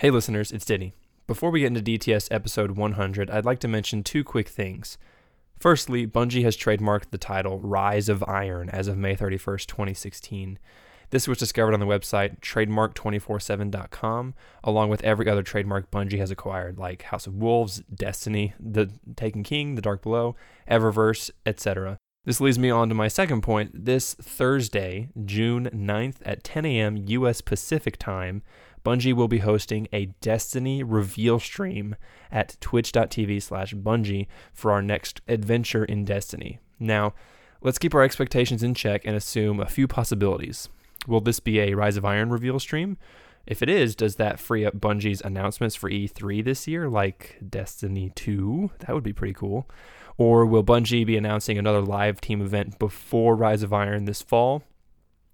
Hey, listeners, it's Denny. Before we get into DTS episode 100, I'd like to mention two quick things. Firstly, Bungie has trademarked the title Rise of Iron as of May 31st, 2016. This was discovered on the website trademark247.com, along with every other trademark Bungie has acquired, like House of Wolves, Destiny, The Taken King, The Dark Below, Eververse, etc. This leads me on to my second point. This Thursday, June 9th at 10 a.m. U.S. Pacific Time, Bungie will be hosting a Destiny reveal stream at twitch.tv slash Bungie for our next adventure in Destiny. Now, let's keep our expectations in check and assume a few possibilities. Will this be a Rise of Iron reveal stream? If it is, does that free up Bungie's announcements for E3 this year, like Destiny 2? That would be pretty cool. Or will Bungie be announcing another live team event before Rise of Iron this fall?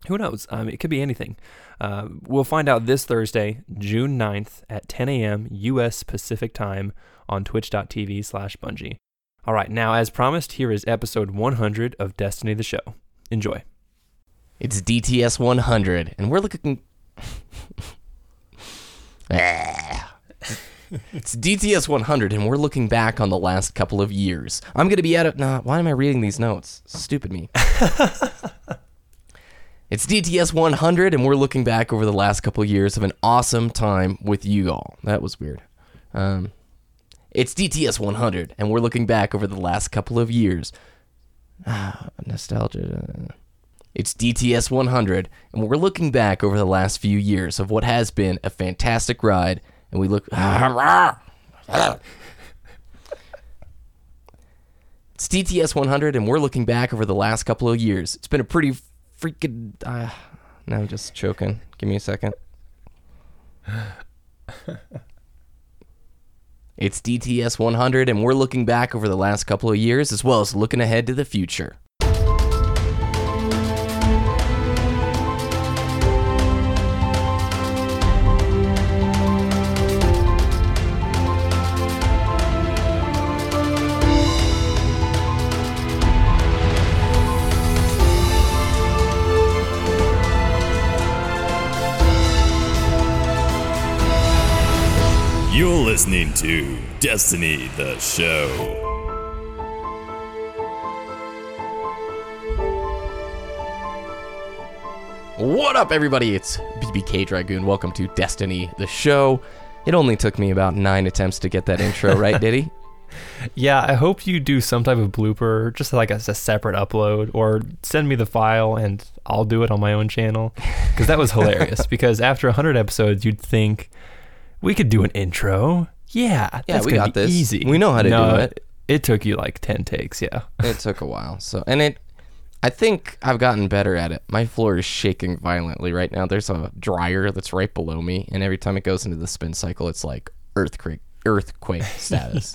Who knows? Um, it could be anything. Uh, we'll find out this Thursday, June 9th at 10 a.m. U.S. Pacific Time on twitch.tv slash Bungie. All right, now, as promised, here is episode 100 of Destiny the Show. Enjoy. It's DTS 100, and we're looking. it's DTS 100, and we're looking back on the last couple of years. I'm going to be at it. Nah, why am I reading these notes? Stupid me. it's DTS 100, and we're looking back over the last couple of years of an awesome time with you all. That was weird. Um, it's DTS 100, and we're looking back over the last couple of years. Ah, nostalgia. It's DTS 100, and we're looking back over the last few years of what has been a fantastic ride, and we look. It's DTS 100, and we're looking back over the last couple of years. It's been a pretty freaking. Uh, now I'm just choking. Give me a second. It's DTS 100, and we're looking back over the last couple of years as well as looking ahead to the future. Listening to Destiny the Show. What up, everybody? It's BBK Dragoon. Welcome to Destiny, the show. It only took me about nine attempts to get that intro right, did he? Yeah, I hope you do some type of blooper, just like as a separate upload, or send me the file and I'll do it on my own channel. Because that was hilarious. because after 100 episodes, you'd think we could do an intro. Yeah, Yeah, that's we got be this. Easy. We know how to No, do it. It took you like 10 takes, yeah. It took a while. So, and it, I think I've gotten better at it. My floor is shaking violently right now. There's a dryer that's right below me, and every time it goes into the spin cycle, it's like earthquake, earthquake status.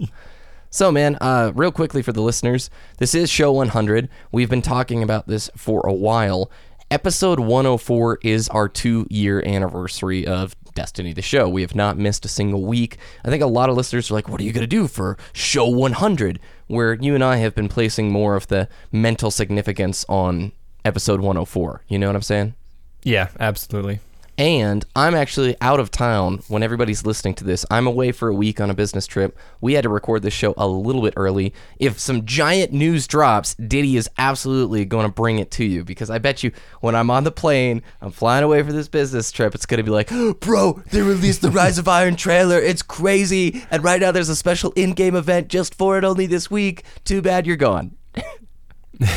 So, man, uh, real quickly for the listeners, this is show 100. We've been talking about this for a while. Episode 104 is our two year anniversary of Destiny the Show. We have not missed a single week. I think a lot of listeners are like, what are you going to do for show 100? Where you and I have been placing more of the mental significance on episode 104. You know what I'm saying? Yeah, absolutely. And I'm actually out of town when everybody's listening to this. I'm away for a week on a business trip. We had to record this show a little bit early. If some giant news drops, Diddy is absolutely going to bring it to you because I bet you when I'm on the plane, I'm flying away for this business trip, it's going to be like, bro, they released the Rise of Iron trailer. It's crazy. And right now there's a special in game event just for it only this week. Too bad you're gone.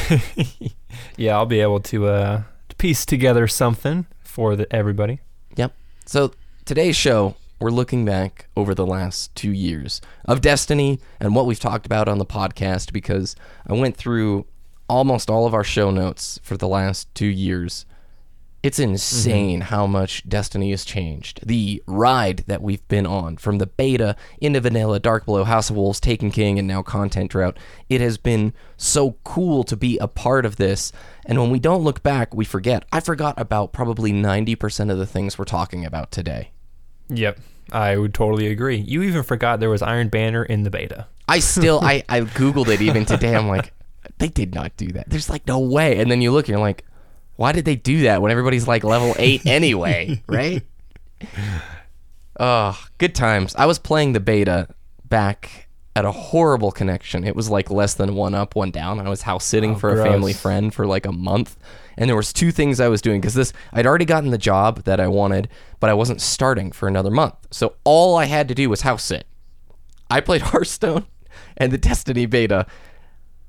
Yeah, I'll be able to uh, piece together something for the, everybody. Yep. So today's show, we're looking back over the last two years of Destiny and what we've talked about on the podcast because I went through almost all of our show notes for the last two years. It's mm-hmm. insane how much Destiny has changed. The ride that we've been on from the beta into vanilla, Dark Below, House of Wolves, Taken King, and now Content Drought. It has been so cool to be a part of this. And when we don't look back, we forget. I forgot about probably 90% of the things we're talking about today. Yep, I would totally agree. You even forgot there was Iron Banner in the beta. I still, I, I Googled it even today. I'm like, they did not do that. There's like no way. And then you look and you're like, why did they do that when everybody's like level eight anyway, right? Oh, good times. I was playing the beta back at a horrible connection. It was like less than one up, one down. I was house sitting Oh, for a family friend for like a month, and there was two things I was doing because this I'd already gotten the job that I wanted, but I wasn't starting for another month. So all I had to do was house sit. I played Hearthstone and the Destiny beta.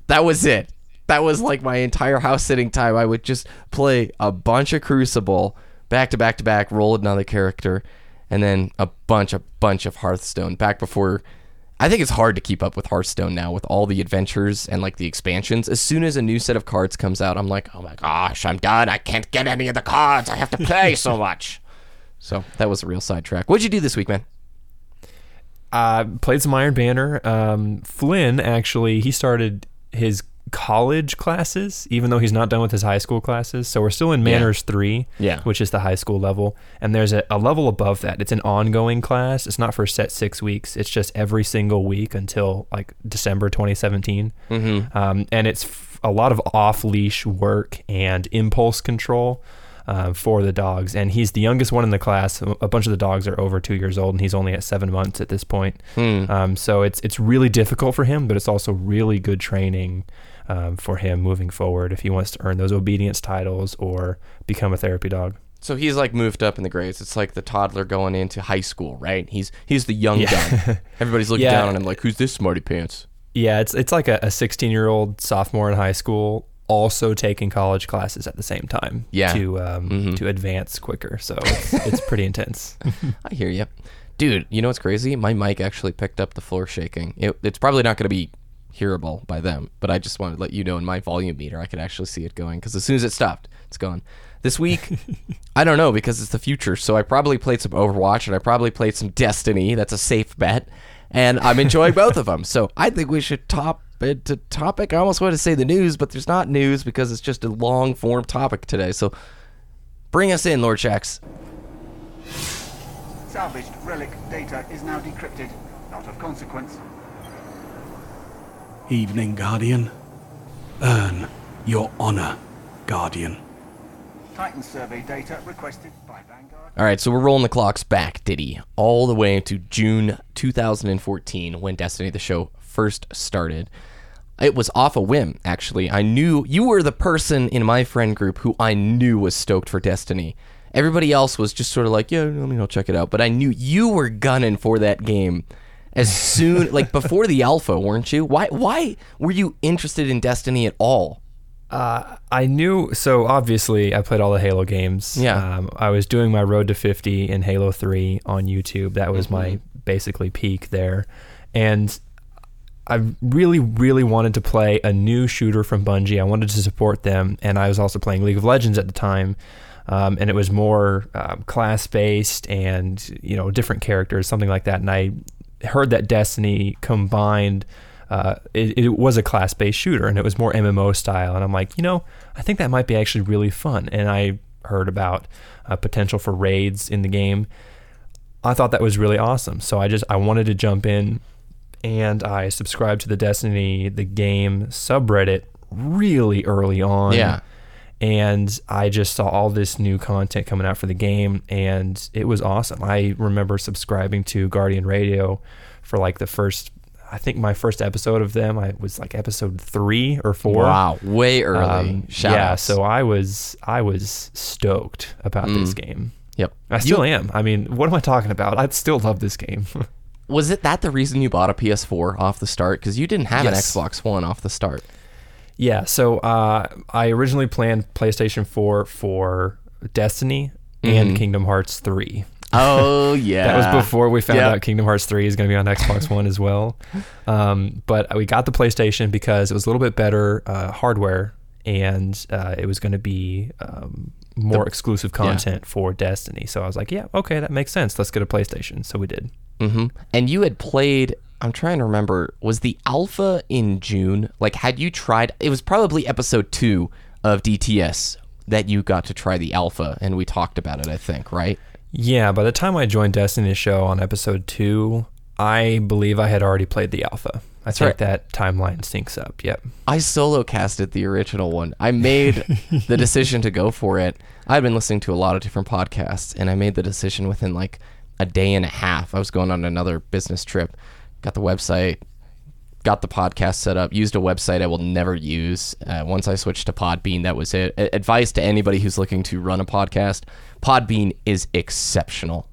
That was it. That was like my entire house sitting time. I would just play a bunch of Crucible back to back to back, roll another character, and then a bunch, a bunch of Hearthstone. Back before, I think it's hard to keep up with Hearthstone now with all the adventures and like the expansions. As soon as a new set of cards comes out, I'm like, oh my gosh, I'm done. I can't get any of the cards. I have to play so much. So that was a real sidetrack. What'd you do this week, man? Uh, played some Iron Banner. Um, Flynn actually he started his college classes, even though he's not done with his high school classes. So we're still in Manners three, Yeah. which is the high school level, and there's a, a level above that. It's an ongoing class. It's not for set six weeks. It's just every single week until like December 2017, mm-hmm. um, and it's f- a lot of off leash work and impulse control uh, for the dogs. And he's the youngest one in the class. A bunch of the dogs are over two years old, and he's only at seven months at this point. Um, so it's it's really difficult for him, but it's also really good training um, for him moving forward if he wants to earn those obedience titles or become a therapy dog. So he's like moved up in the grades. It's like the toddler going into high school, right? He's he's the young gun. Everybody's looking Yeah. down on him like, who's this smarty pants? Yeah, it's it's like a, a 16 year old sophomore in high school also taking college classes at the same time Yeah. to um, to advance quicker. So it's, it's pretty intense. I hear you, dude. You know what's crazy? My mic actually picked up the floor shaking. It, it's probably not going to be hearable by them, but I just wanted to let you know in my volume meter, I could actually see it going because as soon as it stopped, it's gone. This week, I don't know because it's the future, so I probably played some Overwatch and I probably played some Destiny. That's a safe bet, and I'm enjoying both of them. So I think we should top it to topic. I almost wanted to say the news, but there's not news because it's just a long form topic today. So bring us in, Lord Shax. Salvaged relic data is now decrypted. Not of consequence. Evening, Guardian. Earn your honor, Guardian. Titan survey data requested by Vanguard. All right, so we're rolling the clocks back, Diddy, all the way to June 2014 when Destiny the show first started. It was off a whim, actually. I knew you were the person in my friend group who I knew was stoked for Destiny. Everybody else was just sort of like, yeah, let me go check it out. But I knew you were gunning for that game as soon, like before the alpha, weren't you? Why? Why were you interested in Destiny at all? Uh, I knew so obviously I played all the Halo games. Yeah. Um, I was doing my road to 50 in Halo 3 on YouTube. That was my basically peak there. And I really, really wanted to play a new shooter from Bungie. I wanted to support them, and I was also playing League of Legends at the time, um, and it was more um, class based and you know different characters, something like that. And I heard that Destiny combined. Uh, it, it was a class based shooter, and it was more MMO style. And I'm like, you know, I think that might be actually really fun. And I heard about uh, potential for raids in the game. I thought that was really awesome. So I just I wanted to jump in and I subscribed to the Destiny the game subreddit really early on. Yeah. And I just saw all this new content coming out for the game and it was awesome. I remember subscribing to Guardian Radio for like the first I think my first episode of them I was like episode 3 or 4. Wow, way early. Um, Shout yeah, outs. so I was I was stoked about this game. yep. I still am. I mean, what am I talking about? I still love this game. Was it that the reason you bought a PS4 off the start? Because you didn't have Yes. an Xbox One off the start. Yeah, so uh, I originally planned PlayStation 4 for Destiny and Kingdom Hearts 3. Oh yeah, That was before we found Yeah. out Kingdom Hearts 3 is going to be on Xbox One as well. Um, but we got the PlayStation because it was a little bit better uh, hardware and uh, it was going to be um, more exclusive content for Destiny. So I was like, yeah, okay, that makes sense. Let's get a PlayStation. So we did. hmm And you had played. I'm trying to remember. Was the alpha in June? Like, had you tried? It was probably episode two of DTS that you got to try the alpha, and we talked about it. I think, right? Yeah, by the time I joined Destiny show on episode two, I believe I had already played the alpha. I think right. that timeline syncs up. Yep. I solo casted the original one. I made the decision to go for it. I've been listening to a lot of different podcasts, and I made the decision within like a day and a half. I was going on another business trip, got the website, got the podcast set up, used a website I will never use. Uh, once I switched to Podbean, that was it. A- advice to anybody who's looking to run a podcast Podbean is exceptional.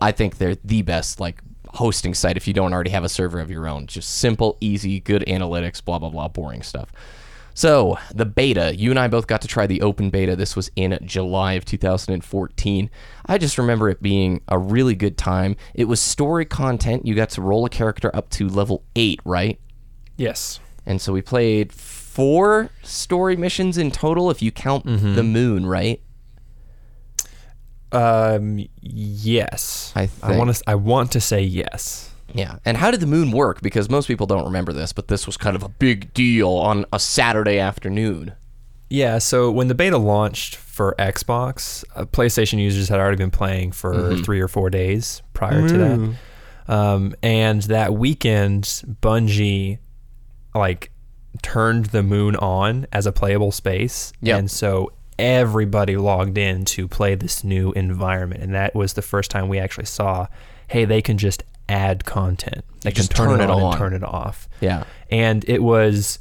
I think they're the best, like, hosting site if you don't already have a server of your own. Just simple, easy, good analytics, blah, blah, blah, boring stuff. So, the beta, you and I both got to try the open beta. This was in July of 2014. I just remember it being a really good time. It was story content. You got to roll a character up to level 8, right? Yes. And so we played four story missions in total if you count the moon, right? Um. Yes. I I want to. I want to say yes. Yeah. And how did the moon work? Because most people don't remember this, but this was kind of a big deal on a Saturday afternoon. Yeah. So when the beta launched for Xbox, uh, PlayStation users had already been playing for Mm-hmm. three or four days prior to that. Um, and that weekend, Bungie like turned the moon on as a playable space, Yep. and so everybody logged in to play this new environment, and that was the first time we actually saw, hey, they can just add content. They can turn, turn it it on, on. and turn it off. Yeah. and it was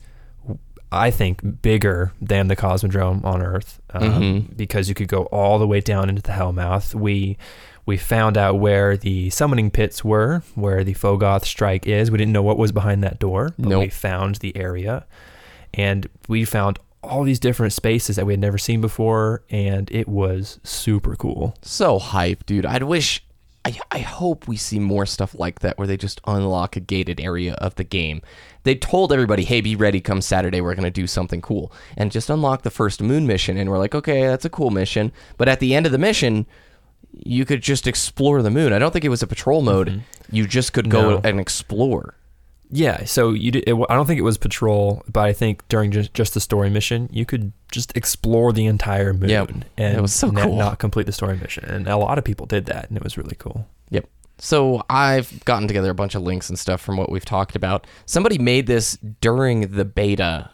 I think bigger than the Cosmodrome on Earth um, Mm-hmm. because you could go all the way down into the Hellmouth. We we found out where the summoning pits were, where the Phogoth strike is. We didn't know what was behind that door, but we found the area, and we found all these different spaces that we had never seen before, and it was super cool. So hype, dude. I'd wish. I, I hope we see more stuff like that where they just unlock a gated area of the game. They told everybody, hey, be ready come Saturday, we're going to do something cool. And just unlock the first moon mission. And we're like, okay, that's a cool mission. But at the end of the mission, you could just explore the moon. I don't think it was a patrol mode. Mm-hmm. You just could go No. and explore. Yeah, so you did, it, I don't think it was patrol, but I think during just, just the story mission, you could just explore the entire moon Yep. and It was so cool. not complete the story mission. And a lot of people did that, and it was really cool. Yep. So I've gotten together a bunch of links and stuff from what we've talked about. Somebody made this during the beta.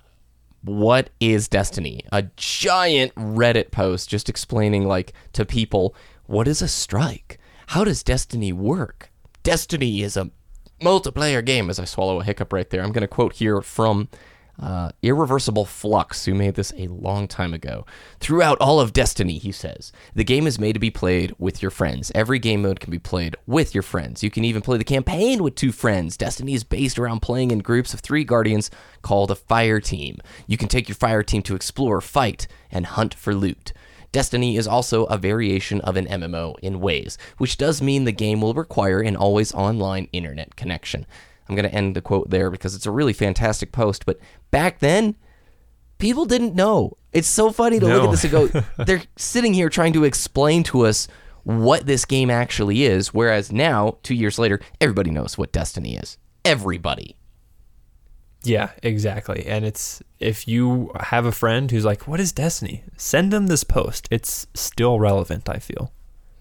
What is Destiny? A giant Reddit post just explaining like to people what is a strike? How does Destiny work? Destiny is a multiplayer game. As I swallow a hiccup right there, I'm going to quote here from uh, Irreversible Flux, who made this a long time ago. Throughout all of Destiny, he says, the game is made to be played with your friends. Every game mode can be played with your friends. You can even play the campaign with two friends. Destiny is based around playing in groups of three guardians called a fire team. You can take your fire team to explore, fight, and hunt for loot. Destiny is also a variation of an MMO in ways, which does mean the game will require an always online internet connection. I'm going to end the quote there because it's a really fantastic post, but back then, people didn't know. It's so funny to look at this and go, they're sitting here trying to explain to us what this game actually is, whereas now, two years later, everybody knows what Destiny is. Everybody. Yeah, exactly. And it's if you have a friend who's like, "What is Destiny?" Send them this post. It's still relevant. I feel.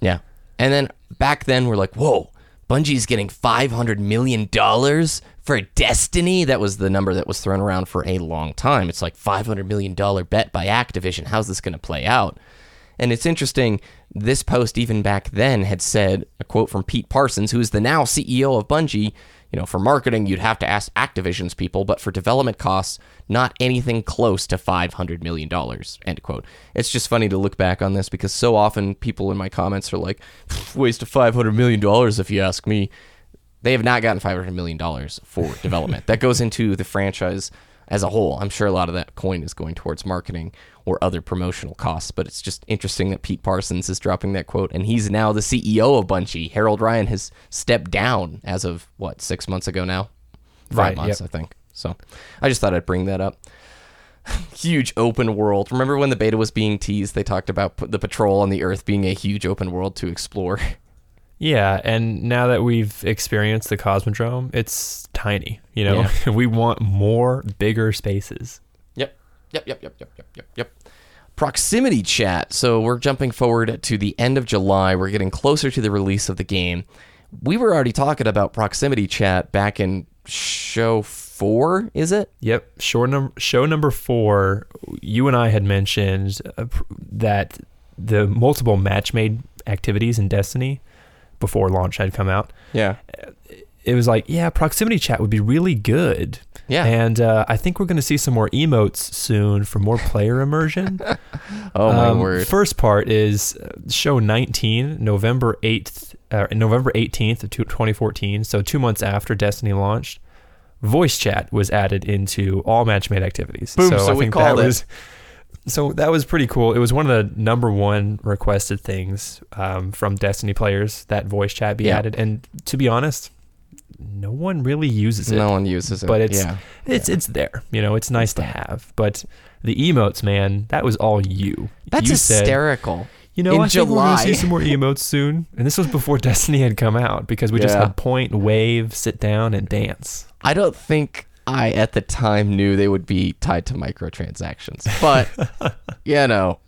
Yeah. And then back then, we're like, whoa, Bungie's getting $500 million for Destiny. That was the number that was thrown around for a long time. It's like $500 million bet by Activision. How's this going to play out? And it's interesting, this post, even back then, had said a quote from Pete Parsons, who is the now CEO of Bungie. You know, for marketing, you'd have to ask Activision's people, but for development costs, not anything close to $500 million. End quote. It's just funny to look back on this because so often people in my comments are like, waste of $500 million if you ask me. They have not gotten $500 million for development. that goes into the franchise as a whole. I'm sure a lot of that coin is going towards marketing or other promotional costs, but it's just interesting that Pete Parsons is dropping that quote, and he's now the CEO of Bungie. Harold Ryan has stepped down as of what six months ago now, five Right, months, yep. I think. So, I just thought I'd bring that up. huge open world. Remember when the beta was being teased? They talked about the patrol on the Earth being a huge open world to explore. Yeah, and now that we've experienced the Cosmodrome, it's tiny. You know, we want more, bigger spaces. Yep. Yep, yep, yep, yep, yep, yep, yep. Proximity chat. So we're jumping forward to the end of July. We're getting closer to the release of the game. We were already talking about proximity chat back in show four, is it? Yep. Show number show number four. You and I had mentioned uh, that the multiple match made activities in Destiny before launch had come out. Yeah. It was like, yeah, proximity chat would be really good. Yeah. And uh, I think we're going to see some more emotes soon for more player immersion. Oh my Um, word. First part is uh, show 19, November 8th, uh, November 18th of two- 2014. So two months after Destiny launched, voice chat was added into all match made activities. Boom, So, so I we think that it. was. So that was pretty cool. It was one of the number one requested things um, from Destiny players that voice chat be Yeah. added. And to be honest, no one really uses it no one uses it. but it's yeah. it's it's there. You know, it's nice to have. But the emotes, man, that was all you. That's you said, hysterical. you know, in I think we're gonna see some more emotes soon. And this was before Destiny had come out because we just had point, wave, sit down, and dance. I don't think I at the time knew they would be tied to microtransactions. But you know,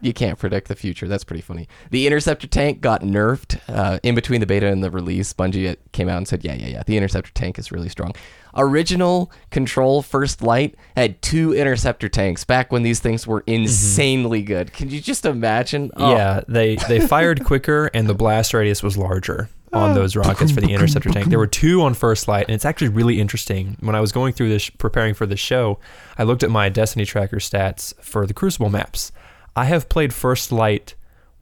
you can't predict the future. That's pretty funny. The interceptor tank got nerfed uh, in between the beta and the release. Bungie came out and said, "Yeah, yeah, yeah. The interceptor tank is really strong." Original Control First Light had two interceptor tanks back when these things were insanely good. Can you just imagine? Oh, Yeah, they they fired quicker and the blast radius was larger on those rockets for the interceptor tank. There were two on first light, and it's actually really interesting. When I was going through this, preparing for the show, I looked at my Destiny tracker stats for the Crucible maps. I have played first light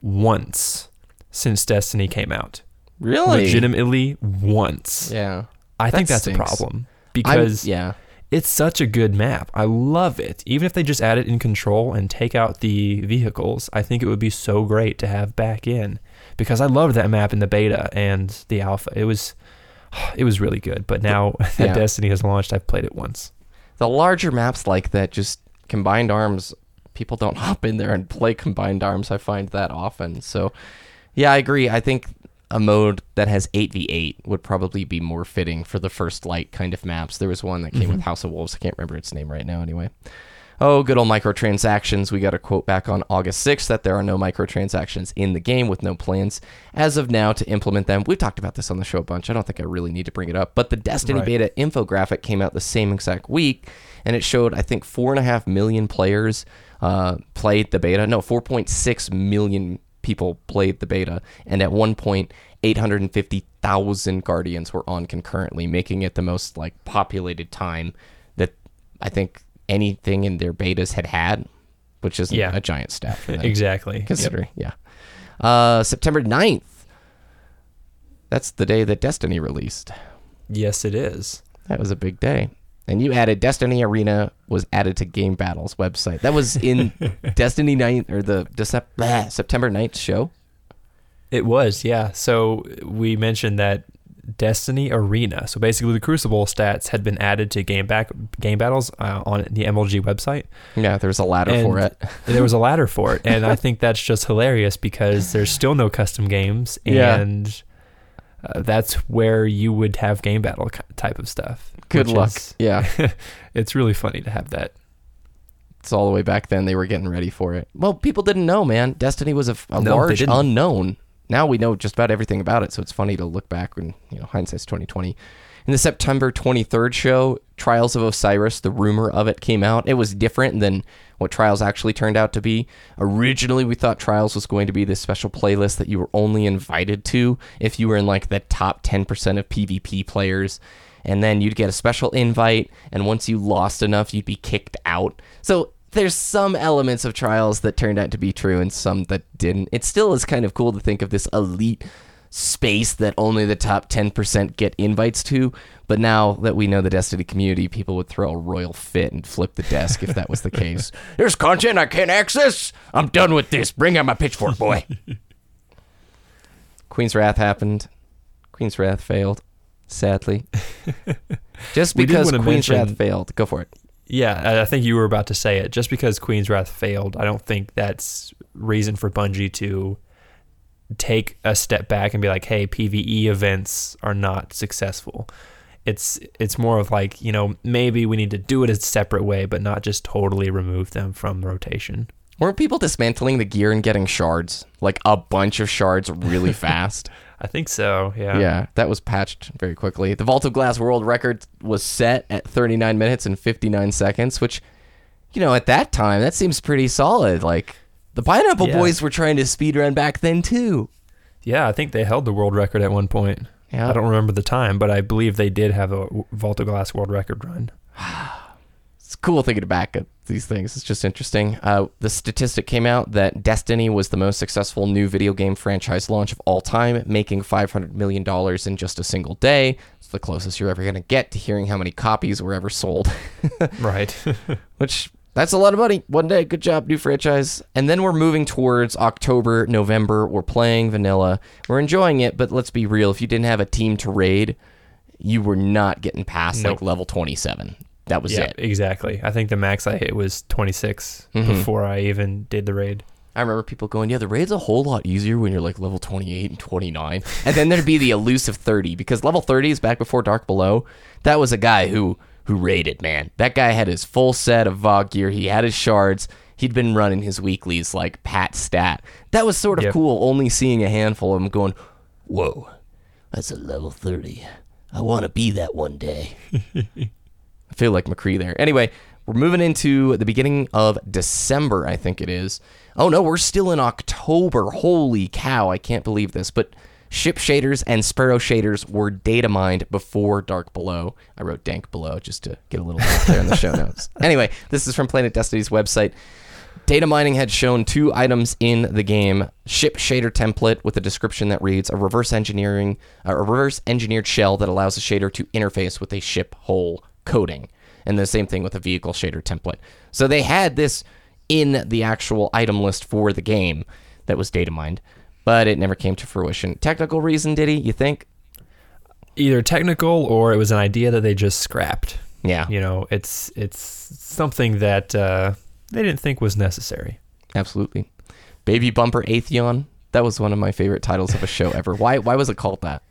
once since Destiny came out. really? Legitimately once. Yeah. I think that's stinks. a problem I'm- because yeah. it's such a good map. I love it. Even if they just add it in control and take out the vehicles, I think it would be so great to have back in because I loved that map in the beta and the alpha. It was it was really good. But now that Yeah. Destiny has launched, I've played it once. the larger maps like that, just combined arms, people don't hop in there and play combined arms. I find that often. So, yeah, I agree. I think a mode that has 8v8 would probably be more fitting for the first light kind of maps. There was one that came with mm-hmm. House of Wolves. I can't remember its name right now anyway. Oh, good old microtransactions. We got a quote back on August 6th that there are no microtransactions in the game with no plans as of now to implement them. We've talked about this on the show a bunch. I don't think I really need to bring it up. But the Destiny Right. beta infographic came out the same exact week, and it showed, I think, 4.5 million players uh, played the beta. No, 4.6 million people played the beta. And at one point, 850,000 Guardians were on concurrently, making it the most like populated time that I think anything in their betas had had, which is Yeah. a giant them. Exactly. Yep. Considering, yeah. Uh, September 9th. That's the day that Destiny released. Yes, it is. That was a big day. And you added Destiny Arena was added to Game Battles website. That was in Destiny 9th or the Decep- blah, September 9th show. It was, yeah. So we mentioned that Destiny Arena. So basically, the Crucible stats had been added to game back game battles uh, on the MLG website. Yeah, there's a ladder for it. there was a ladder for it, and I think that's just hilarious because there's still no custom games, Yeah. and uh, that's where you would have game battle type of stuff. Good luck. is- Yeah. it's really funny to have that. It's all the way back then. They were getting ready for it. Well, people didn't know, man. Destiny was a No, large unknown. Now we know just about everything about it, so it's funny to look back when you know hindsight's twenty twenty. In the September twenty third show, Trials of Osiris, the rumor of it came out. It was different than what Trials actually turned out to be. Originally, we thought Trials was going to be this special playlist that you were only invited to if you were in like the top ten percent of PvP players and then you'd get a special invite and once you lost enough you'd be kicked out so there's some elements of trials that turned out to be true and some that didn't. It still is kind of cool to think of this elite space that only the top 10% get invites to but now that we know the destiny community people would throw a royal fit and flip the desk if that was the case. There's content i can't access. I'm done with this. Bring out my pitchfork boy. Queen's wrath happened. Queen's wrath failed sadly. Just because queen's mention- wrath failed go for it Yeah, I- think you were about to say it. Just because Queen's Wrath failed, I don't think that's reason for Bungie to take a step back and be like, "Hey, PVE events are not successful." It's it's more of like you know maybe we need to do it a separate way, but not just totally remove them from rotation. Weren't people dismantling the gear and getting shards? Like a bunch of shards really fast? I think so. Yeah. yeah, that was patched very quickly. The Vault of Glass world record was set at 39 minutes and 59 seconds, which, you know, at that time, that seems pretty solid. Like, the Pineapple Yeah. Boys were trying to speedrun back then, too. Yeah, I think they held the world record at one point. Yeah. I don't remember the time, but I believe they did have a Vault of Glass world record run. It's cool thinking back at these things. It's just interesting. Uh, the statistic came out that Destiny was the most successful new video game franchise launch of all time, making $500 million in just a single day. It's the closest you're ever going to get to hearing how many copies were ever sold. Right. which that's a lot of money. One day, good job, new franchise. And then we're moving towards October, November. We're playing vanilla. We're enjoying it, but let's be real. If you didn't have a team to raid, you were not getting past like level 27. That was yeah, it. exactly. I think the max I hit was 26 Mm-hmm. before I even did the raid. I remember people going, yeah, the raid's a whole lot easier when you're like level 28 and 29. And then there'd be the elusive 30 because level 30 is back before Dark Below. That was a guy who who raided, man. That guy had his full set of VOG gear. He had his shards. He'd been running his weeklies like Pat Stat. That was sort of Yep. cool only seeing a handful of them going, whoa, that's a level 30. I want to be that one day. I feel like McCree there. Anyway, we're moving into the beginning of December, I think it is. Oh no, we're still in October. Holy cow, I can't believe this. But ship shaders and sparrow shaders were data mined before Dark Below. I wrote Dank Below just to get a little there in the show notes. Anyway, this is from Planet Destiny's website. Data mining had shown two items in the game: ship shader template with a description that reads a reverse engineering, a reverse engineered shell that allows a shader to interface with a ship hull coating, and the same thing with a vehicle shader template. So they had this in the actual item list for the game that was data mined, but it never came to fruition. Technical reason, did he? You think? Either technical or it was an idea that they just scrapped. Yeah, You know, it's it's something that uh, they didn't think was necessary. absolutely. Baby Bumper Atheon. That was one of my favorite titles of a show ever. Why? Why was it called that?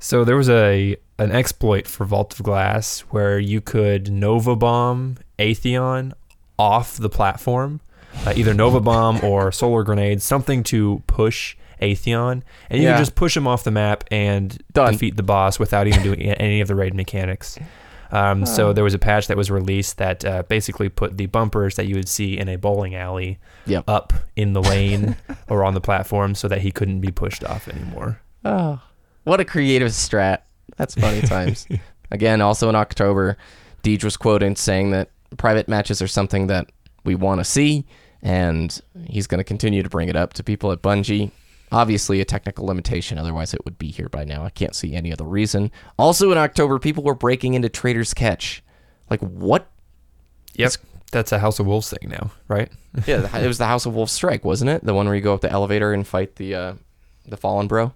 So there was a an exploit for Vault of Glass where you could Nova Bomb Atheon off the platform, uh, either Nova Bomb or Solar Grenade, something to push Atheon, and you Yeah. could just push him off the map and Done. defeat the boss without even doing any of the raid mechanics. Um, So there was a patch that was released that uh, basically put the bumpers that you would see in a bowling alley Yep. up in the lane or on the platform, so that he couldn't be pushed off anymore. Oh, what a creative strat. That's funny times. Again, also in October, Deej was quoted saying that private matches are something that we want to see, and he's going to continue to bring it up to people at Bungie. Obviously, a technical limitation, otherwise, it would be here by now. I can't see any other reason. Also, in October, people were breaking into Trader's Catch. Like, what? Yep, that's a House of Wolves thing now, right? Yeah, it was the House of Wolves Strike, wasn't it? The one where you go up the elevator and fight the uh, the Fallen Bro?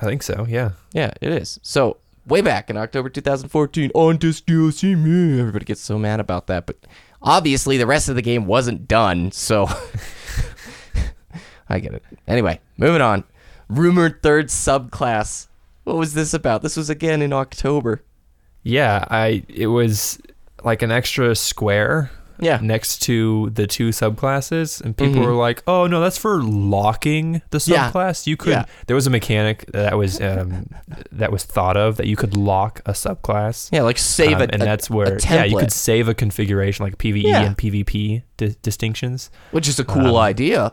I think so. Yeah. Yeah, it is. So way back in October 2014, on this DLC, man, everybody gets so mad about that. But obviously, the rest of the game wasn't done, so I get it. Anyway, moving on. Rumored third subclass. What was this about? This was again in October. Yeah, I it was like an extra square Yeah. next to the two subclasses and people Mhm. were like, "Oh, no, that's for locking the subclass. Yeah. subclass." You could Yeah. there was a mechanic that was um, that was thought of that you could lock a subclass. Yeah, like save Um, a and that's where yeah, you could save a configuration like PvE Yeah. and PvP di- distinctions. which is a cool um, idea.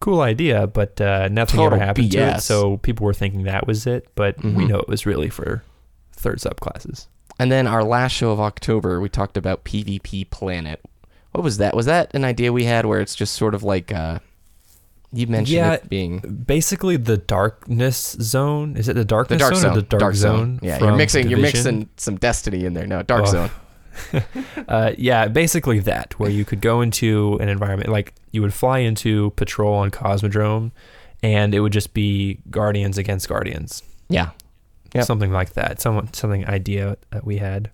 Cool idea, but uh, nothing Total ever happened to it. So people were thinking that was it, but we Mhm. know it was really for third subclasses. And then our last show of October, we talked about PvP Planet. What was that? Was that an idea we had where it's just sort of like uh, you mentioned Yeah, it being basically the darkness zone. Is it the the dark zone, zone? the dark, zone? Yeah, you're mixing. You're mixing some Destiny in there. No, Dark Oh. Zone. Uh, yeah, basically that, where you could go into an environment like you would fly into patrol on Cosmodrome, and it would just be guardians against guardians, Yeah, Yep. something like that. Some something idea that we had.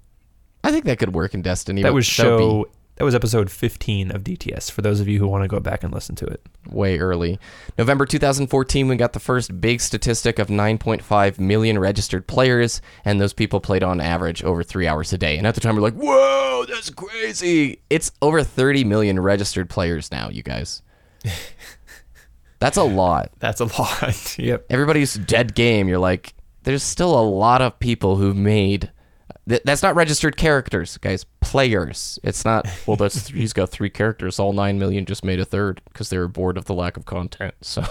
I think that could work in Destiny. That would show. That was episode 15 of DTS. For those of you who want to go back and listen to it. way early. November 2014, we got the first big statistic of 9.5 million registered players, and those people played on average over three hours a day. And at the time, we're like, "Whoa, that's crazy!" It's over 30 million registered players now, you guys. That's a lot. That's a lot. yep. everybody's dead game. You're like, there's still a lot of people who've made. Th- that's not registered characters, guys. Players. It's not. Well, that's th- he's got three characters. All nine million just made a third because they were bored of the lack of content. So,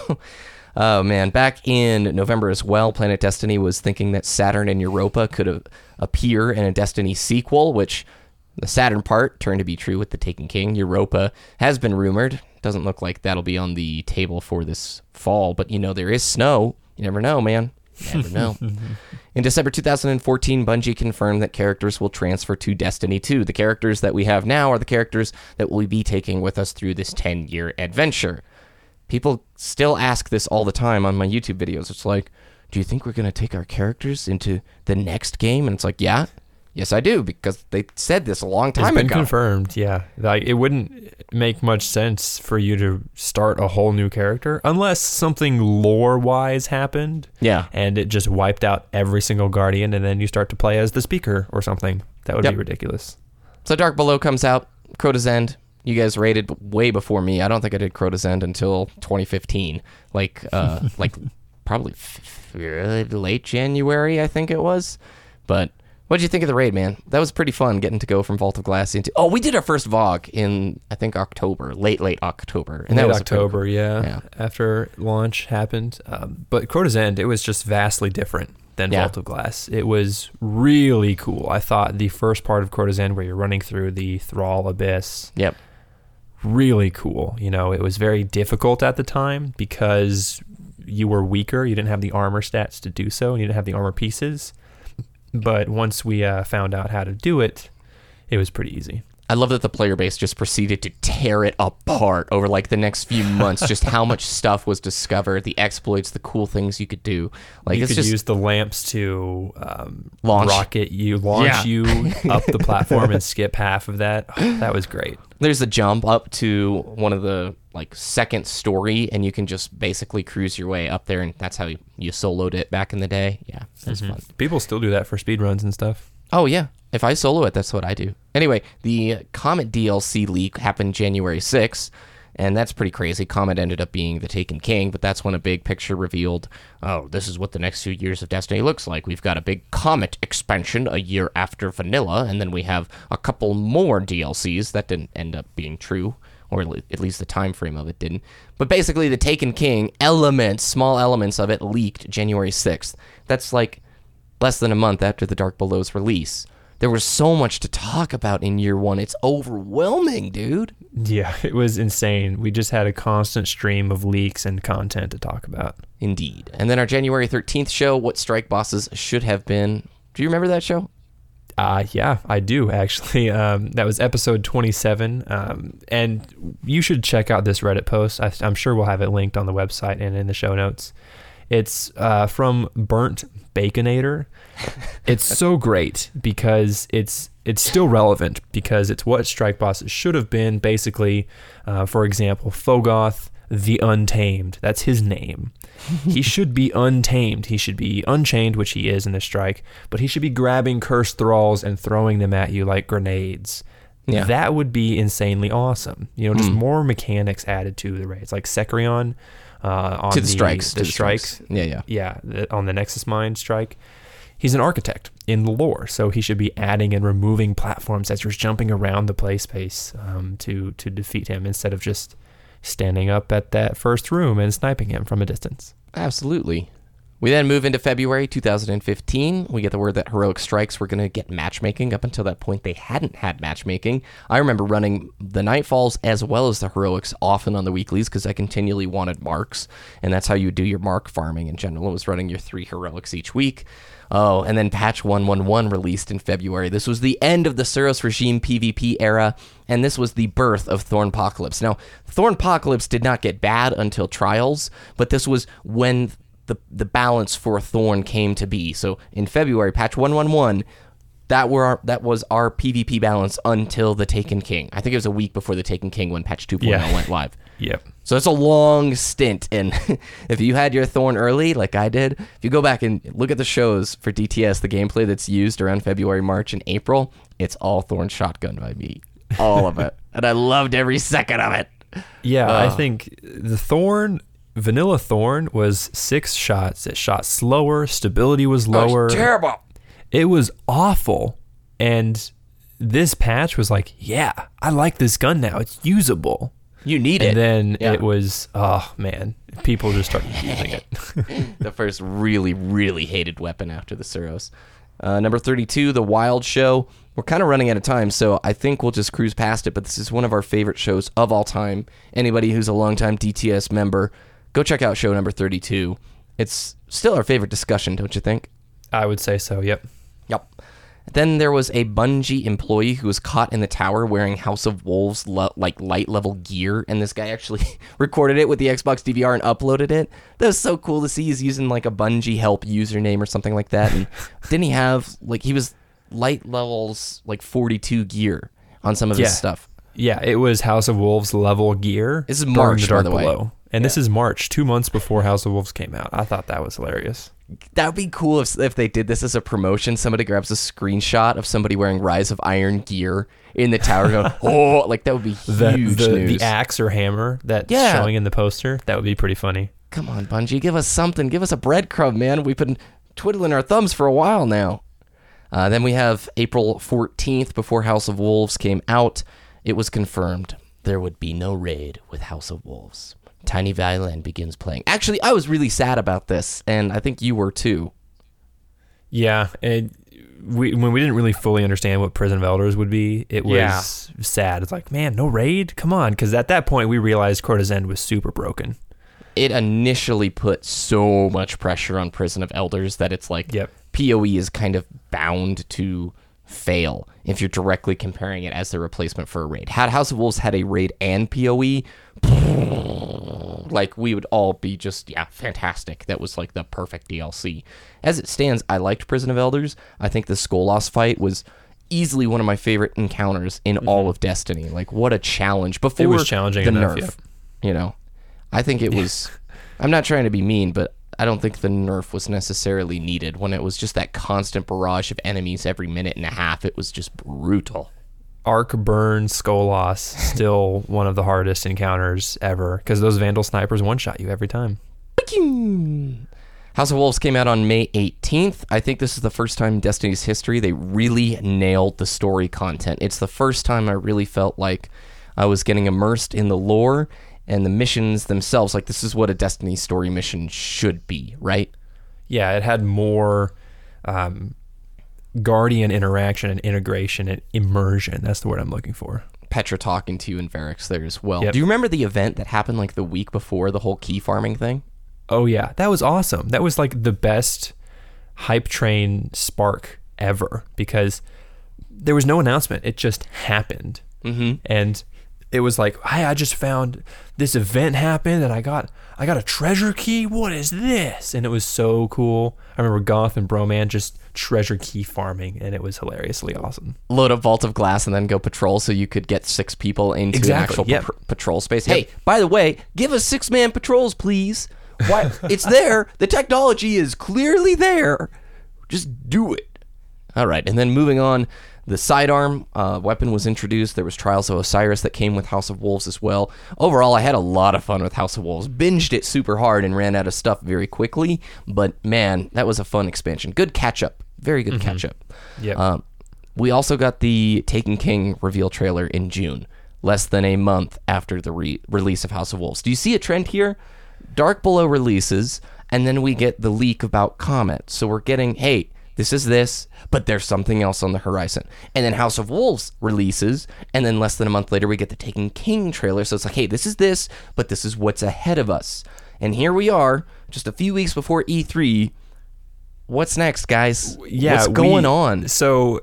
Oh man, back in November as well, Planet Destiny was thinking that Saturn and Europa could a- appear in a Destiny sequel, which the Saturn part turned to be true with the Taken King. Europa has been rumored. Doesn't look like that'll be on the table for this fall, but you know there is snow. You never know, man. Never know. In December 2014, Bungie confirmed that characters will transfer to Destiny 2. The characters that we have now are the characters that we'll be taking with us through this 10 year adventure. People still ask this all the time on my YouTube videos. It's like, do you think we're going to take our characters into the next game? And it's like, yeah, yes, I do, because they said this a long It's time been ago. confirmed. Yeah, like it wouldn't make much sense for you to start a whole new character unless something lore-wise happened. Yeah. and it just wiped out every single guardian, and then you start to play as the speaker or something. That would Yep. be ridiculous. So Dark Below comes out, Crota's End. You guys rated way before me. I don't think I did Crota's End until 2015, like uh, like probably f- f- late January, I think it was. But what did you think of the raid, man? That was pretty fun getting to go from Vault of Glass into. Oh, we did our first VOG in I think October, late late October, and that Late was a pretty- October, yeah, yeah. after launch happened. Um, but Crota's End, it was just vastly different than Yeah. Vault of Glass. It was really cool. I thought the first part of Crota's End, where you're running through the Thrall Abyss, Yep. really cool. You know, it was very difficult at the time because you were weaker. You didn't have the armor stats to do so, and you didn't have the armor pieces. But once we uh, found out how to do it, it was pretty easy. I love that the player base just proceeded to tear it apart over like the next few months. just how much stuff was discovered, the exploits, the cool things you could do. Like you could just use the lamps to um, Launch. rocket you, launch Yeah. you up the platform and skip half of that. Oh, that was great. there's a jump up to one of the like second story, and you can just basically cruise your way up there, and that's how you, you soloed it back in the day. Yeah, that's fun. People still do that for speed runs and stuff. Oh yeah, if I solo it, that's what I do. Anyway, the Comet DLC leak happened January 6th, and that's pretty crazy. Comet ended up being the Taken King, but that's when a big picture revealed, oh, this is what the next few years of Destiny looks like. We've got a big Comet expansion a year after Vanilla, and then we have a couple more DLCs that didn't end up being true. Or at least the time frame of it didn't. But basically, the Taken King elements, small elements of it, leaked January 6th. That's like less than a month after the Dark Below's release. There was so much to talk about in year one. It's overwhelming, dude. Yeah, it was insane. We just had a constant stream of leaks and content to talk about. Indeed. And then our January 13th show, What Strike Bosses Should Have Been. Do you remember that show? Uh, yeah, I do actually. Um, that was episode 27. Um, and you should check out this Reddit post. I, I'm sure we'll have it linked on the website and in the show notes. It's uh, from Burnt Baconator. It's so great because it's it's still relevant because it's what Strike Bosses should have been. Basically, uh, for example, Phogoth the Untamed. That's his name. he should be untamed. He should be unchained, which he is in the strike, but he should be grabbing cursed thralls and throwing them at you like grenades. Yeah. That would be insanely awesome. You know, just more mechanics added to the raids, like Sekrion uh, on To the strikes, The to the strikes. Yeah, yeah. Yeah, the, on the Nexus Mind strike. He's an architect in the lore, so he should be adding and removing platforms as you're jumping around the play space um, to to defeat him instead of just standing up at that first room and sniping him from a distance. Absolutely. We then move into February 2015. We get the word that Heroic Strikes were going to get matchmaking. Up until that point, they hadn't had matchmaking. I remember running the Nightfalls as well as the Heroics often on the weeklies because I continually wanted marks, and that's how you do your mark farming in general. It was running your three Heroics each week. Oh, and then patch 111 released in February. This was the end of the Suros regime PvP era, and this was the birth of Thornpocalypse. Now, Thornpocalypse did not get bad until Trials, but this was when the the balance for Thorn came to be. So in February, patch 111, that were our, that was our PvP balance until the Taken King. I think it was a week before the Taken King when patch 2.0 Yeah. went live. Yep. So it's a long stint. And if you had your Thorn early, like I did, if you go back and look at the shows for DTS, the gameplay that's used around February, March, and April, it's all Thorn shotgun by me. All of it. And I loved every second of it. Yeah, I think the Thorn, Vanilla Thorn, was six shots. It shot slower, stability was lower. terrible. It was awful. And this patch was like, yeah, I like this gun now. It's usable. You need it. and it. then Yeah. it was oh man, people just started using it. the first really, really hated weapon after the Suros. Uh, number 32, The Wild Show. We're kind of running out of time, so I think we'll just cruise past it, but this is one of our favorite shows of all time. Anybody who's a longtime DTS member, go check out show number 32. It's still our favorite discussion, don't you think? I would say so. Yep. Yep. Then there was a Bungie employee who was caught in the tower wearing House of Wolves like light level gear, and this guy actually recorded it with the Xbox DVR and uploaded it. That was so cool to see. He's using like a Bungie help username or something like that, and didn't he have like he was light levels like 42 gear on some of Yeah. his stuff? Yeah, it was House of Wolves level gear. This is March, the by Dark the way. Below. And this is March, two months before House of Wolves came out. I thought that was hilarious. That would be cool if, if they did this as a promotion. Somebody grabs a screenshot of somebody wearing Rise of Iron gear in the tower, going, "Oh, like that would be The huge the, news." the axe or hammer that's Yeah. showing in the poster, that would be pretty funny. Come on, Bungie, give us something. Give us a breadcrumb, man. We've been twiddling our thumbs for a while now. Uh, then we have April 14th, before House of Wolves came out. It was confirmed there would be no raid with House of Wolves. Tiny Violin begins playing. Actually, I was really sad about this, and I think you were too. Yeah, and we when we didn't really fully understand what Prison of Elders would be, it was Yeah. sad. It's like, man, no raid? Come on, because at that point we realized Crota's End was super broken. It initially put so much pressure on Prison of Elders that it's like Yep. PoE is kind of bound to fail if you're directly comparing it as the replacement for a raid. Had House of Wolves had a raid and PoE, like we would all be just yeah, fantastic. That was like the perfect DLC. As it stands, I liked Prison of Elders. I think the Skolas fight was easily one of my favorite encounters in all of Destiny. Like what a challenge before Mm-hmm. was challenging the enough, nerf. yeah. You know, I think it was. I'm not trying to be mean, but I don't think the nerf was necessarily needed when it was just that constant barrage of enemies every minute and a half. It was just brutal. Arc Burn Skolas still one of the hardest encounters ever because those Vandal snipers one shot you every time. House of Wolves came out on May 18th. I think this is the first time in Destiny's history they really nailed the story content. It's the first time I really felt like I was getting immersed in the lore and the missions themselves. Like, this is what a Destiny story mission should be, right? Yeah, it had more um, Guardian interaction and integration and immersion. That's the word I'm looking for. Petra talking to you in Variks there as well. Yep. Do you remember the event that happened like the week before the whole key farming thing? Oh yeah, that was awesome. That was like the best hype train spark ever because there was no announcement. It just happened, mm-hmm. and it was like, hey, I just found this event happened, and I got I got a treasure key. What is this? And it was so cool. I remember Goth and Broman just treasure key farming, and it was hilariously awesome. Load a vault of glass and then go patrol so you could get six people into Exactly, an actual yep. pa- patrol space. Hey, by the way, give us six man patrols, please. Why? it's there. The technology is clearly there. Just do it. All right, and then moving on, the sidearm uh, weapon was introduced. There was Trials of Osiris that came with House of Wolves as well. Overall, I had a lot of fun with House of Wolves. Binged it super hard and ran out of stuff very quickly. But man, that was a fun expansion. Good catch up. Very good catch up. Yep. Um, we also got the Taken King reveal trailer in June, less than a month after the re- release of House of Wolves. Do you see a trend here? Dark Below releases, and then we get the leak about Comet. So we're getting, hey, this is this, but there's something else on the horizon. And then House of Wolves releases, and then less than a month later, we get the Taken King trailer. So it's like, hey, this is this, but this is what's ahead of us. And here we are, just a few weeks before E3. What's next, guys? yeah, What's going we- on? So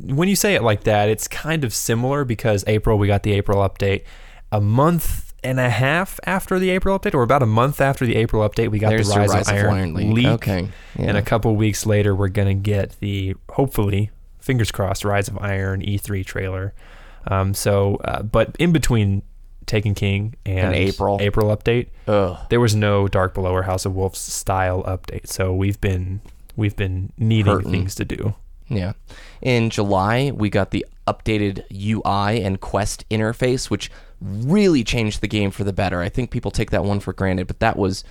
when you say it like that, it's kind of similar because April we got the April update. A month and a half after the April update, or about a month after the April update, we got There's the Rise, Rise of of Iron, Iron. Okay, yeah. And a couple weeks later, we're gonna get the hopefully, fingers crossed, Rise of Iron E3 trailer. Um, so, uh, but in between Taken King and, And April. April update, Ugh. there was no Dark Below or House of Wolves style update. So we've been we've been needing Hurting. things to do. Yeah. In July, we got the updated UI and quest interface, which really changed the game for the better. I think people take that one for granted, but that was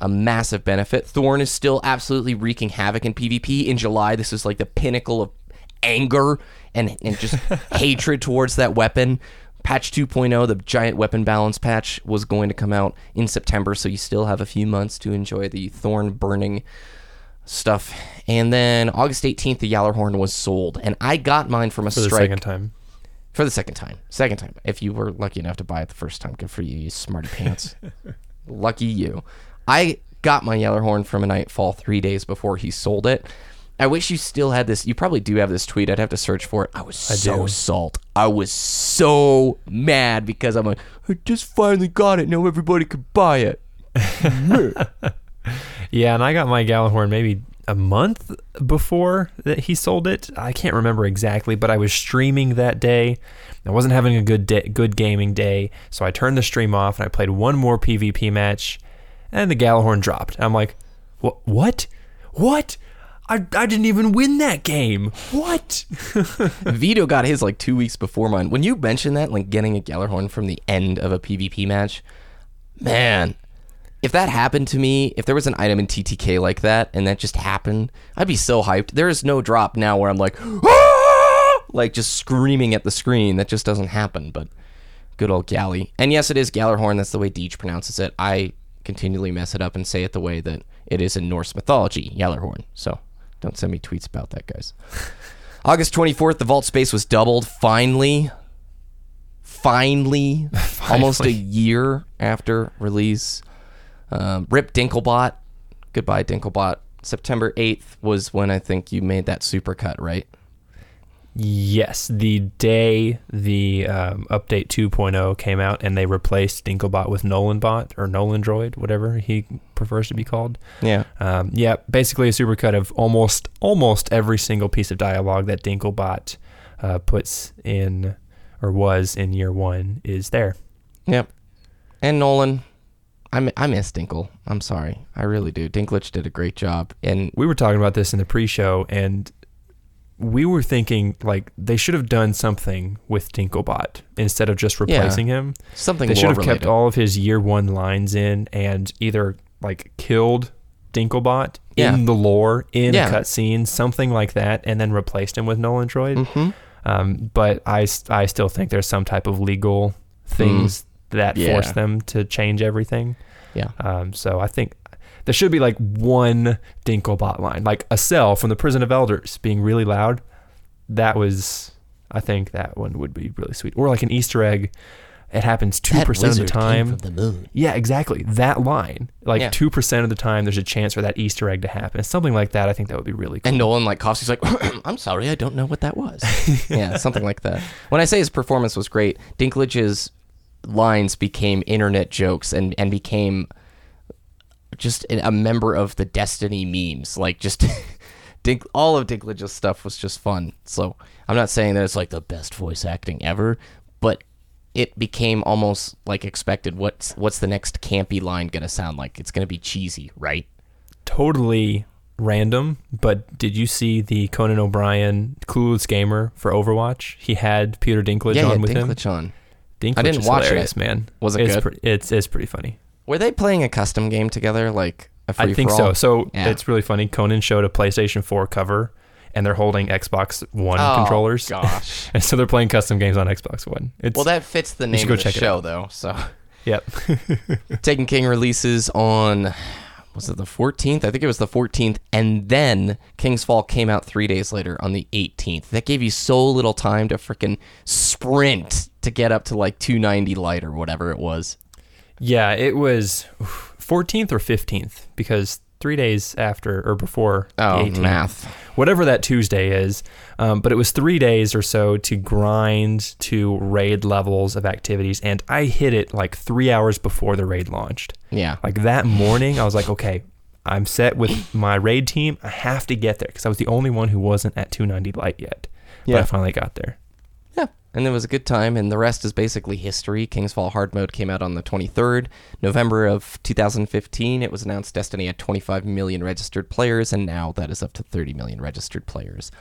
a massive benefit. Thorn is still absolutely wreaking havoc in PvP. In July, this is like the pinnacle of anger and, and just hatred towards that weapon. Patch 2.0, the giant weapon balance patch, was going to come out in September, so you still have a few months to enjoy the thorn burning stuff. And then August 18th, the Gjallarhorn was sold, and I got mine from a strike. For the strike second time. for the second time. Second time. If you were lucky enough to buy it the first time, good for you, you smarty pants. lucky you. I got my Gjallarhorn from a Nightfall three days before he sold it. I wish you still had this. You probably do have this tweet. I'd have to search for it. I was so do. salt. I was so mad because I'm like, I just finally got it. Now everybody could buy it. Yeah, and I got my Gjallarhorn maybe a month before that he sold it. I can't remember exactly, but I was streaming that day. I wasn't having a good day, good gaming day, so I turned the stream off and I played one more PvP match, and the Gjallarhorn dropped. I'm like, what? What? I, I didn't even win that game. What? Vito got his like two weeks before mine. When you mentioned that, like getting a Gjallarhorn from the end of a PvP match, man, if that happened to me, if there was an item in TTK like that and that just happened, I'd be so hyped. There is no drop now where I'm like, "Ah!" like just screaming at the screen. That just doesn't happen. But good old Galley. And yes, it is Gallerhorn. That's the way Deej pronounces it. I continually mess it up and say it the way that it is in Norse mythology, Yallerhorn. So don't send me tweets about that, guys. August 24th, the vault space was doubled. Finally, finally, almost a year after release. Um, Rip Dinklebot. Goodbye, Dinklebot. September 8th was when I think you made that supercut, right? Yes, the day the um, update 2.0 came out and they replaced Dinklebot with Nolanbot or Nolan Droid, whatever he prefers to be called. Yeah. Um, yeah, basically a supercut of almost almost every single piece of dialogue that Dinklebot uh, puts in or was in year one is there. Yep. And Nolan, I, I miss Dinkle. I'm sorry. I really do. Dinklage did a great job. And We were talking about this in the pre-show, and we were thinking like they should have done something with Dinklebot instead of just replacing him. something They should have lore-related. kept all of his year one lines in and either like killed Dinklebot Yeah. in the lore in Yeah. a cutscene, something like that, and then replaced him with Nolan Droid. Mhm. Um, but I, I still think there's some type of legal things that. Yeah. force them to change everything. Yeah. Um, so I think there should be like one Dinklebot line, like a cell from the Prison of Elders being really loud. That was, I think that one would be really sweet. Or like an Easter egg. It happens two percent of the time. from the. Yeah, exactly. That line, like Yeah. two percent of the time, there's a chance for that Easter egg to happen. Something like that. I think that would be really cool. And Nolan like coughs. He's like, "I'm sorry, I don't know what that was." yeah, something like that. When I say his performance was great, Dinklage's lines became internet jokes and and became just a member of the Destiny memes. Like just Dink, all of Dinklage's stuff was just fun. So I'm not saying that it's like the best voice acting ever, but it became almost like expected. What's what's the next campy line gonna sound like? It's gonna be cheesy, right? totally random, but did you see the Conan O'Brien Clueless Gamer for Overwatch? He had Peter Dinklage yeah, on yeah, with him. Dinklage on. I didn't watch it. man. Was it it's good? Pre- it's it's pretty funny. Were they playing a custom game together, like a free I think so. So Yeah. it's really funny. Conan showed a PlayStation 4 cover, and they're holding Xbox One Oh, controllers. Oh gosh. And so they're playing custom games on Xbox One. It's, well, that fits the name of the show, though. So, yep. Taken King releases on was it the 14th? I think it was the 14th, and then King's Fall came out three days later on the 18th. That gave you so little time to freaking sprint to get up to like 290 light or whatever it was. Yeah, it was 14th or 15th because three days after or before Oh, the 18th, math. Whatever that Tuesday is. Um, but it was three days or so to grind to raid levels of activities, and I hit it like three hours before the raid launched. Yeah. Like that morning, I was like, okay, I'm set with my raid team. I have to get there because I was the only one who wasn't at 290 light yet. But Yeah. I finally got there. And it was a good time, and the rest is basically history. King's Fall Hard Mode came out on the 23rd November of 2015. It was announced Destiny had 25 million registered players, and now that is up to 30 million registered players.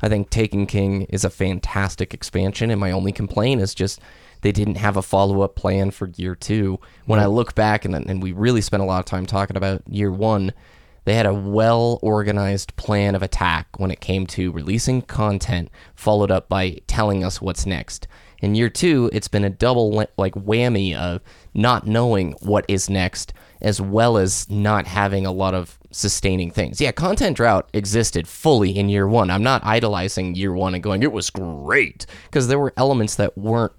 I think Taken King is a fantastic expansion, and my only complaint is just they didn't have a follow up plan for year two. When I mm. look back, and, and we really spent a lot of time talking about year one, They had a well organized plan of attack when it came to releasing content, followed up by telling us what's next. In year two, it's been a double like whammy of not knowing what is next, as well as not having a lot of sustaining things. Yeah, content drought existed fully in year one. I'm not idolizing year one and going, it was great, because there were elements that weren't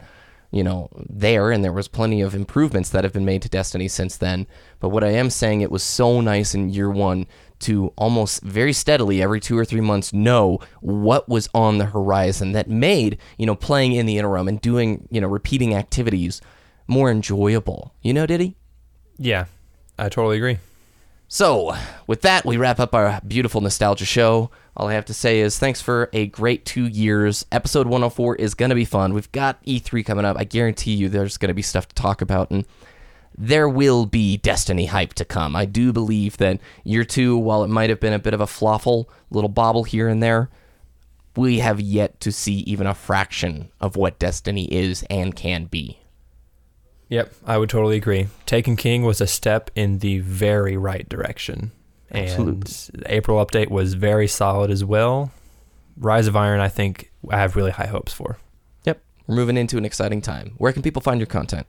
you know, there, and there was plenty of improvements that have been made to Destiny since then. But what I am saying, it was so nice in year one to almost very steadily every two or three months know what was on the horizon that made, you know, playing in the interim and doing, you know, repeating activities more enjoyable. You know, Diddy? Yeah, I totally agree. So, with that, we wrap up our beautiful nostalgia show. All I have to say is thanks for a great two years. Episode 104 is going to be fun. We've got E3 coming up. I guarantee you there's going to be stuff to talk about, and there will be Destiny hype to come. I do believe that year two, while it might have been a bit of a fluffle, little bobble here and there, we have yet to see even a fraction of what Destiny is and can be. Yep, I would totally agree. Taken King was a step in the very right direction. And Absolutely. the April update was very solid as well. Rise of Iron, I think I have really high hopes for. Yep, we're moving into an exciting time. Where can people find your content?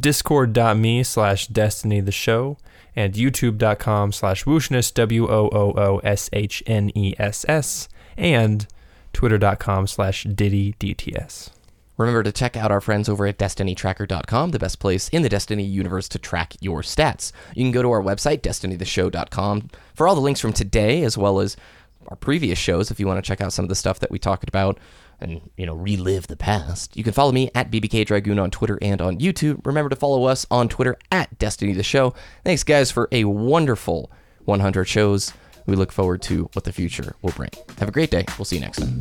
Discord.me slash Destiny the Show and YouTube.com slash Woooshness, W O O O S H N E S S, and Twitter.com slash Diddy DTS. Remember to check out our friends over at DestinyTracker.com, the best place in the Destiny universe to track your stats. You can go to our website, DestinyTheShow.com, for all the links from today, as well as our previous shows if you want to check out some of the stuff that we talked about and, you know, relive the past. You can follow me at BBK Dragoon on Twitter and on YouTube. Remember to follow us on Twitter at Destiny the Show. Thanks, guys, for a wonderful 100 shows. We look forward to what the future will bring. Have a great day. We'll see you next time.